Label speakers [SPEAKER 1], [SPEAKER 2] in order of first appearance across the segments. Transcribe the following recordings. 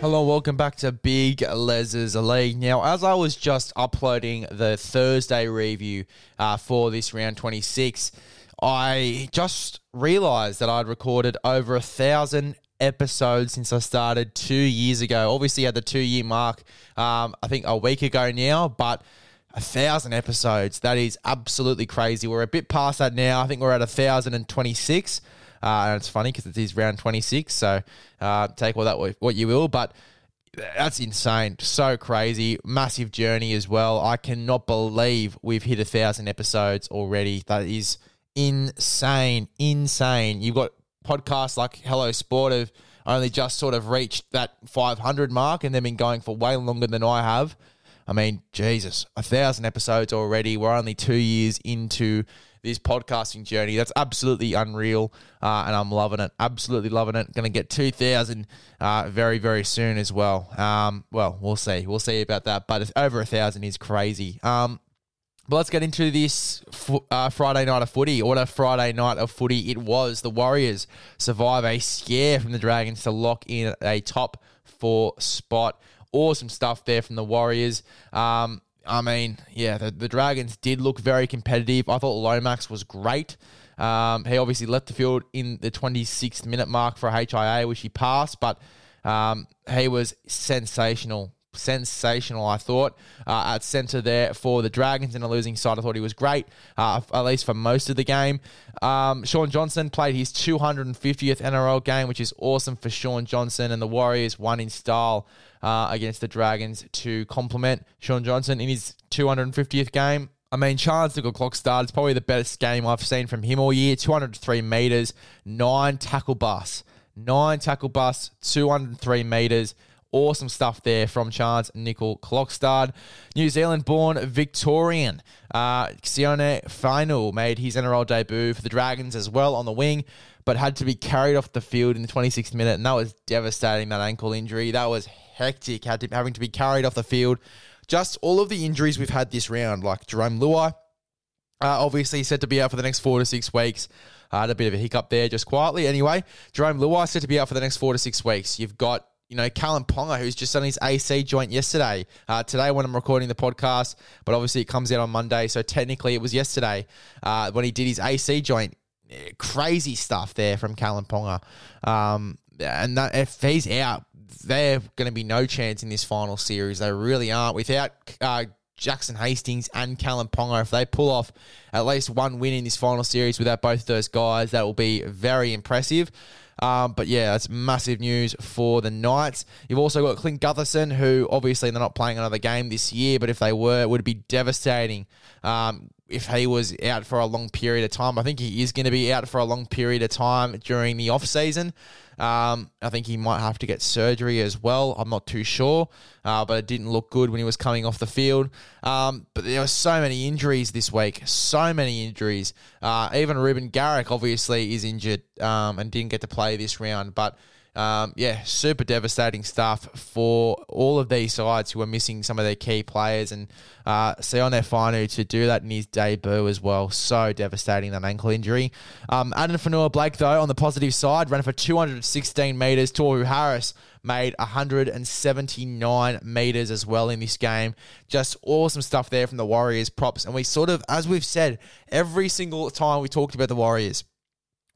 [SPEAKER 1] Hello, welcome back to Big Les's League. Now, as I was just uploading the Thursday review uh, for this round 26, I just realized that I'd recorded over a thousand episodes since I started two years ago. Obviously, at the two year mark, um, I think a week ago now, but a thousand episodes. That is absolutely crazy. We're a bit past that now. I think we're at a thousand and twenty six. Uh, and it's funny because it is round 26, so uh, take all that what you will. But that's insane. So crazy. Massive journey as well. I cannot believe we've hit a thousand episodes already. That is insane. Insane. You've got podcasts like Hello Sport have only just sort of reached that 500 mark and they've been going for way longer than I have. I mean, Jesus, a thousand episodes already. We're only two years into this podcasting journey. That's absolutely unreal, uh, and I'm loving it. Absolutely loving it. Going to get 2,000 uh, very, very soon as well. Um, well, we'll see. We'll see about that, but over a thousand is crazy. Um, but let's get into this uh, Friday night of footy. What a Friday night of footy it was. The Warriors survive a scare from the Dragons to lock in a top four spot. Awesome stuff there from the Warriors. Um, I mean, yeah, the, the Dragons did look very competitive. I thought Lomax was great. Um, he obviously left the field in the 26th minute mark for a HIA, which he passed, but um, he was sensational. Sensational, I thought, uh, at centre there for the Dragons in a losing side. I thought he was great, uh, at least for most of the game. Um, Shaun Johnson played his 250th NRL game, which is awesome for Shaun Johnson, and the Warriors won in style uh, against the Dragons to complement Shaun Johnson in his 250th game. I mean, Charnze Nicoll-Klokstad. It's probably the best game I've seen from him all year. 203 metres, nine tackle bus. Nine tackle bus, 203 metres. Awesome stuff there from Charnze Nicoll-Klokstad. New Zealand born Victorian. Uh, Sione Fainu made his NRL debut for the Dragons as well on the wing, but had to be carried off the field in the 26th minute, and that was devastating, that ankle injury. That was hectic, had to, having to be carried off the field. Just all of the injuries we've had this round, like Jarome Luai, uh, obviously set to be out for the next four to six weeks. I had a bit of a hiccup there, just quietly. Anyway, Jarome Luai set to be out for the next four to six weeks. You've got you know, Kalyn Ponga, who's just done his AC joint yesterday. Uh, today, when I'm recording the podcast, but obviously it comes out on Monday, so technically it was yesterday uh, when he did his AC joint. Crazy stuff there from Kalyn Ponga. Um, and that, if he's out, they're going to be no chance in this final series. They really aren't. Without uh, Jackson Hastings and Kalyn Ponga, if they pull off at least one win in this final series without both those guys, that will be very impressive. Um, but yeah, that's massive news for the Knights. You've also got Clint Gutherson, who obviously they're not playing another game this year, but if they were, it would be devastating. Um, if he was out for a long period of time, I think he is going to be out for a long period of time during the off season. Um, I think he might have to get surgery as well. I'm not too sure, uh, but it didn't look good when he was coming off the field. Um, but there were so many injuries this week, so many injuries. Uh, even Reuben Garrick obviously is injured um, and didn't get to play this round, but um, yeah, super devastating stuff for all of these sides who are missing some of their key players and uh, Sione Fainu to do that in his debut as well. So devastating, that ankle injury. Um, Addin Fonua-Blake, though, on the positive side, ran for 216 metres. Tohu Harris made 179 metres as well in this game. Just awesome stuff there from the Warriors props. And we sort of, as we've said, every single time we talked about the Warriors,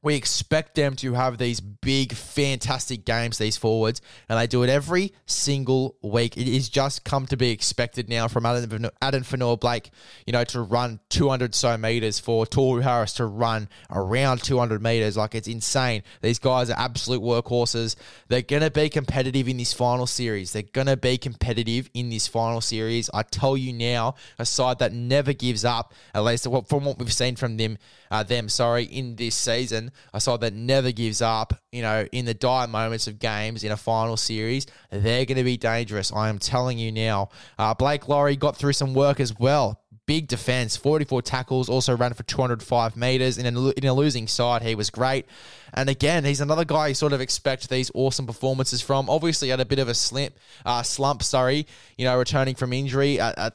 [SPEAKER 1] we expect them to have these big, fantastic games, these forwards, and they do it every single week. It is just come to be expected now from Addin, Addin Fonua-Blake, you know, to run 200 so meters, for Tohu Harris to run around 200 meters. Like, it's insane. These guys are absolute workhorses. They're going to be competitive in this final series. They're going to be competitive in this final series. I tell you now, a side that never gives up, at least from what we've seen from them, uh, them, sorry, in this season a side that never gives up, you know, in the dire moments of games in a final series, they're going to be dangerous. I am telling you now. Uh, Blake Lawrie got through some work as well. Big defense, 44 tackles, also ran for 205 meters. In a, in a losing side, he was great. And again, he's another guy you sort of expect these awesome performances from. Obviously, had a bit of a slip, uh, slump, sorry, you know, returning from injury at uh,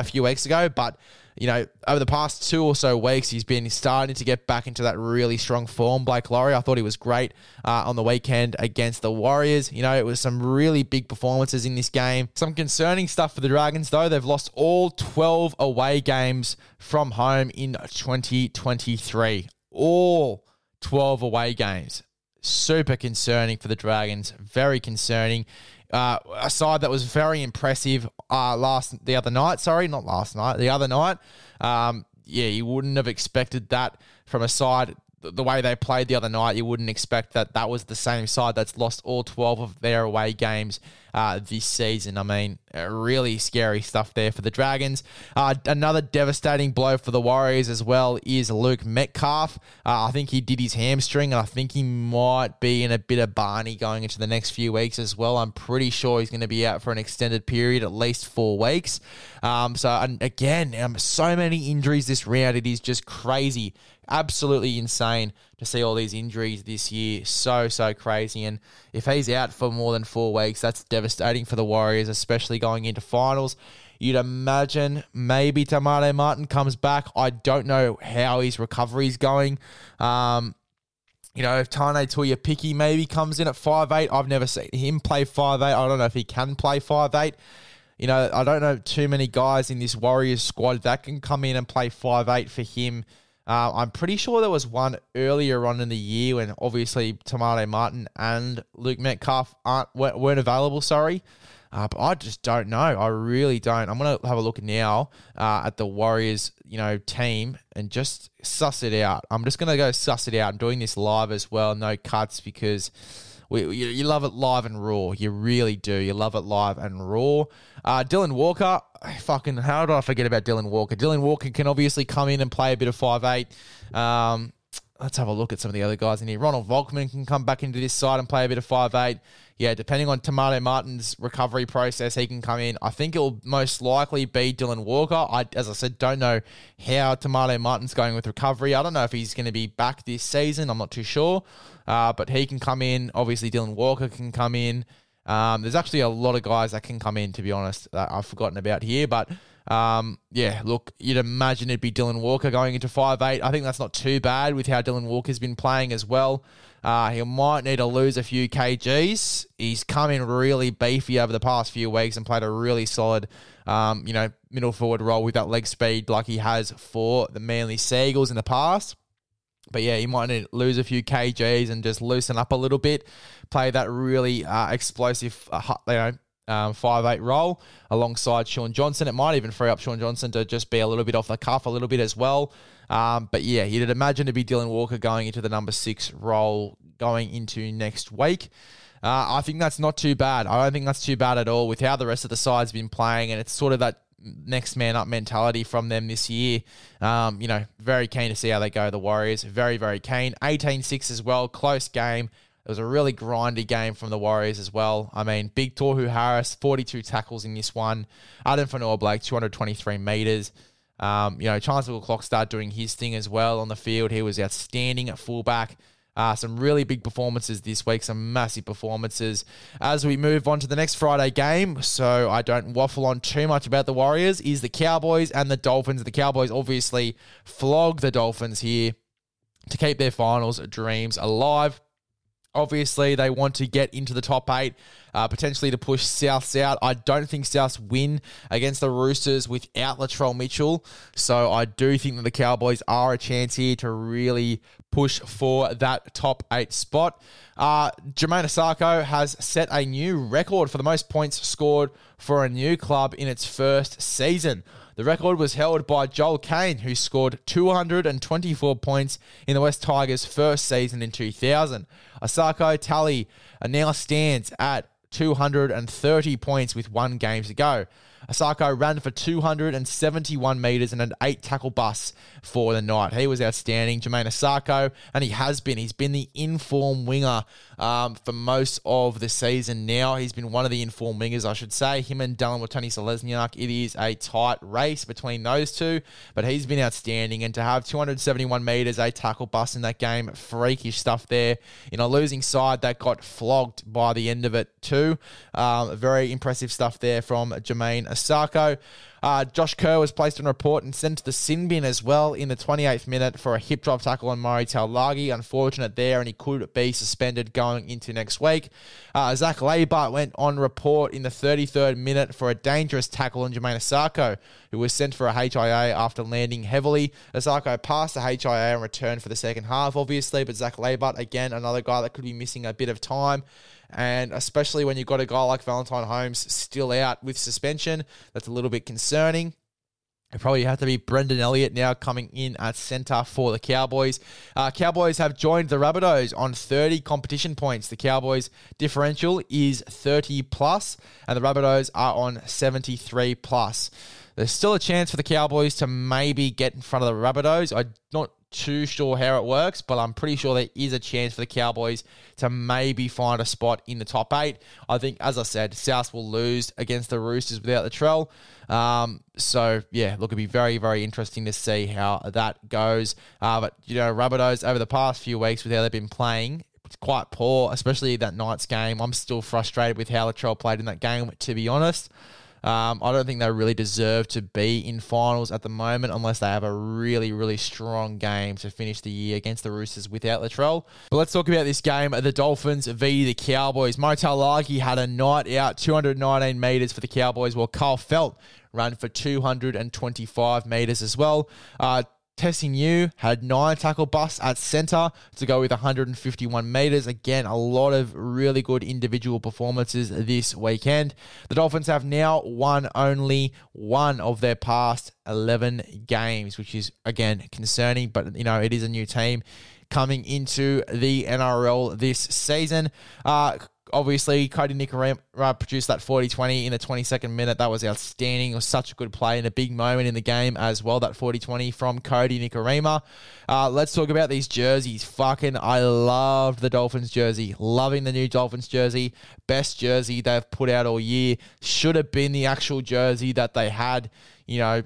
[SPEAKER 1] a few weeks ago, but you know, over the past two or so weeks, he's been starting to get back into that really strong form. Blake Lawrie, I thought he was great uh, on the weekend against the Warriors. You know, it was some really big performances in this game. Some concerning stuff for the Dragons, though. They've lost all 12 away games from home in 2023. All 12 away games. Super concerning for the Dragons. Very concerning. Uh, a side that was very impressive uh, last the other night. Sorry, not last night. The other night. Um, yeah, you wouldn't have expected that from a side the way they played the other night, you wouldn't expect that that was the same side that's lost all 12 of their away games uh, this season. I mean, uh, really scary stuff there for the Dragons. Uh, another devastating blow for the Warriors as well is Luke Metcalf. Uh, I think he did his hamstring, and I think he might be in a bit of Barney going into the next few weeks as well. I'm pretty sure he's going to be out for an extended period, at least four weeks. Um, so, again, um, so many injuries this round. It is just crazy absolutely insane to see all these injuries this year. So, so crazy. And if he's out for more than four weeks, that's devastating for the Warriors, especially going into finals. You'd imagine maybe Te Maire Martin comes back. I don't know how his recovery is going. Um, you know, if Taine Tuaupiki maybe comes in at five eight, I've never seen him play five eight. I don't know if he can play five eight. You know, I don't know too many guys in this Warriors squad that can come in and play five eight for him. Uh, I'm pretty sure there was one earlier on in the year when obviously Te Martin and Luke Metcalf aren't weren't available. Sorry, uh, but I just don't know. I really don't. I'm gonna have a look now uh, at the Warriors, you know, team and just suss it out. I'm just gonna go suss it out. I'm doing this live as well, no cuts because we, you, you, love it live and raw. You really do. You love it live and raw. Uh, Dylan Walker, fucking, how did I forget about Dylan Walker? Dylan Walker can obviously come in and play a bit of five eight. Um, let's have a look at some of the other guys in here. Ronald Volkman can come back into this side and play a bit of five eight. Yeah, depending on Maire Martin's recovery process, he can come in. I think it will most likely be Dylan Walker. I, as I said, don't know how Maire Martin's going with recovery. I don't know if he's going to be back this season. I'm not too sure, uh, but he can come in. Obviously, Dylan Walker can come in. Um, there's actually a lot of guys that can come in, to be honest, that I've forgotten about here, but. Um, yeah, look, you'd imagine it'd be Dylan Walker going into five eight. I think that's not too bad with how Dylan Walker's been playing as well. Uh, he might need to lose a few kgs. He's come in really beefy over the past few weeks and played a really solid, um, you know, middle forward role with that leg speed like he has for the Manly Sea Eagles in the past. But yeah, he might need to lose a few kgs and just loosen up a little bit, play that really uh, explosive, uh, you know, um, five eight role alongside Shaun Johnson. It might even free up Shaun Johnson to just be a little bit off the cuff a little bit as well. Um, but yeah, you'd imagine to be Dylan Walker going into the number six role going into next week. Uh, I think that's not too bad. I don't think that's too bad at all with how the rest of the side's been playing, and it's sort of that next man up mentality from them this year. Um, you know, very keen to see how they go. The Warriors, very, very keen. 18 6 as well, close game. It was a really grindy game from the Warriors as well. I mean, Big Tohu Harris, 42 tackles in this one. Addin Fonua-Blake, 223 metres. Um, you know, Charnze Nicoll-Klokstad doing his thing as well on the field. He was outstanding at fullback. Uh, some really big performances this week, some massive performances. As we move on to the next Friday game, so I don't waffle on too much about the Warriors, is the Cowboys and the Dolphins. The Cowboys obviously flog the Dolphins here to keep their finals dreams alive. Obviously, they want to get into the top eight, uh, potentially to push Souths out. I don't think Souths win against the Roosters without Latrell Mitchell. So I do think that the Cowboys are a chance here to really push for that top eight spot. Uh, Jamayne Isaako has set a new record for the most points scored for a new club in its first season. The record was held by Joel Caine, who scored 224 points in the Wests Tigers' first season in 2000. Isaako tally now stands at 230 points with one game to go. Isaako ran for 271 metres and an eight tackle bus for the night. He was outstanding. Jamayne Isaako, and he has been. He's been the inform winger um, for most of the season now. He's been one of the inform wingers, I should say. Him and Dallin Watene-Zelezniak, it is a tight race between those two, but he's been outstanding. And to have 271 metres, a tackle bust in that game, freakish stuff there. In a losing side that got flogged by the end of it, too. Um, very impressive stuff there from Jamayne Isaako. Uh, Josh Kerr was placed on report and sent to the sin bin as well in the 28th minute for a hip drop tackle on Murray Taulagi. Unfortunate there, and he could be suspended going into next week. Uh, Zac Laybutt went on report in the 33rd minute for a dangerous tackle on Jamayne Isaako, who was sent for a HIA after landing heavily. Isaako passed the HIA and returned for the second half, obviously, but Zac Laybutt, again, another guy that could be missing a bit of time. And especially when you've got a guy like Valentine Holmes still out with suspension, that's a little bit concerning. It probably have to be Brendan Elliott now coming in at centre for the Cowboys. Uh, Cowboys have joined the Rabbitohs on 30 competition points. The Cowboys differential is 30 plus, and the Rabbitohs are on 73 plus. There's still a chance for the Cowboys to maybe get in front of the Rabbitohs. I'm not too sure how it works, but I'm pretty sure there is a chance for the Cowboys to maybe find a spot in the top eight. I think, as I said, South will lose against the Roosters without the Trell. Um, so yeah, look, it'll be very, very interesting to see how that goes. Uh, but you know, Rabbitohs over the past few weeks with how they've been playing, it's quite poor, especially that night's game. I'm still frustrated with how the Latrell played in that game, to be honest. Um, I don't think they really deserve to be in finals at the moment unless they have a really, really strong game to finish the year against the Roosters without Latrell. But let's talk about this game the Dolphins v the Cowboys. Mo Taulagi had a night out, 219 metres for the Cowboys, while Carl Feldt ran for 225 metres as well. Uh, Tesi Niu had nine tackle busts at centre to go with 151 metres. Again, a lot of really good individual performances this weekend. The Dolphins have now won only one of their past 11 games, which is, again, concerning, but, you know, it is a new team coming into the NRL this season. Uh, obviously, Cody Nikorima produced that 40 20 in the 22nd minute. That was outstanding. It was such a good play and a big moment in the game as well, that 40 20 from Cody Nikorima. Uh, let's talk about these jerseys. Fucking, I loved the Dolphins jersey. Loving the new Dolphins jersey. Best jersey they've put out all year. Should have been the actual jersey that they had, you know,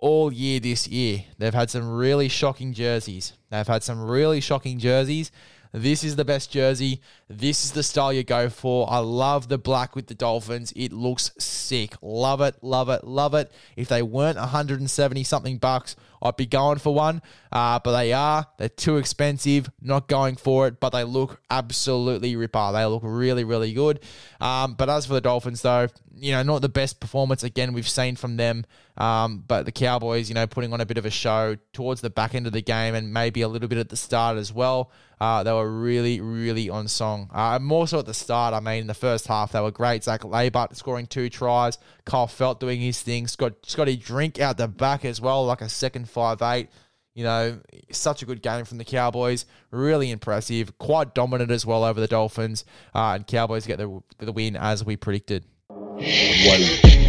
[SPEAKER 1] all year this year. They've had some really shocking jerseys. They've had some really shocking jerseys. This is the best jersey. This is the style you go for. I love the black with the Dolphins. It looks sick. Love it, love it, love it. If they weren't 170 something bucks, I'd be going for one. Uh, but they are. They're too expensive. Not going for it, but they look absolutely ripper. They look really, really good. Um, but as for the Dolphins, though, you know, not the best performance again we've seen from them. Um, but the Cowboys, you know, putting on a bit of a show towards the back end of the game and maybe a little bit at the start as well. Uh, they were really, really on song. Uh, more so at the start. I mean, in the first half, they were great. Zac Laybutt scoring two tries. Kyle Feldt doing his thing. Scott Scotty Drink out the back as well, like a second five eight. You know, such a good game from the Cowboys. Really impressive. Quite dominant as well over the Dolphins. Uh, and Cowboys get the, the win as we predicted.
[SPEAKER 2] One.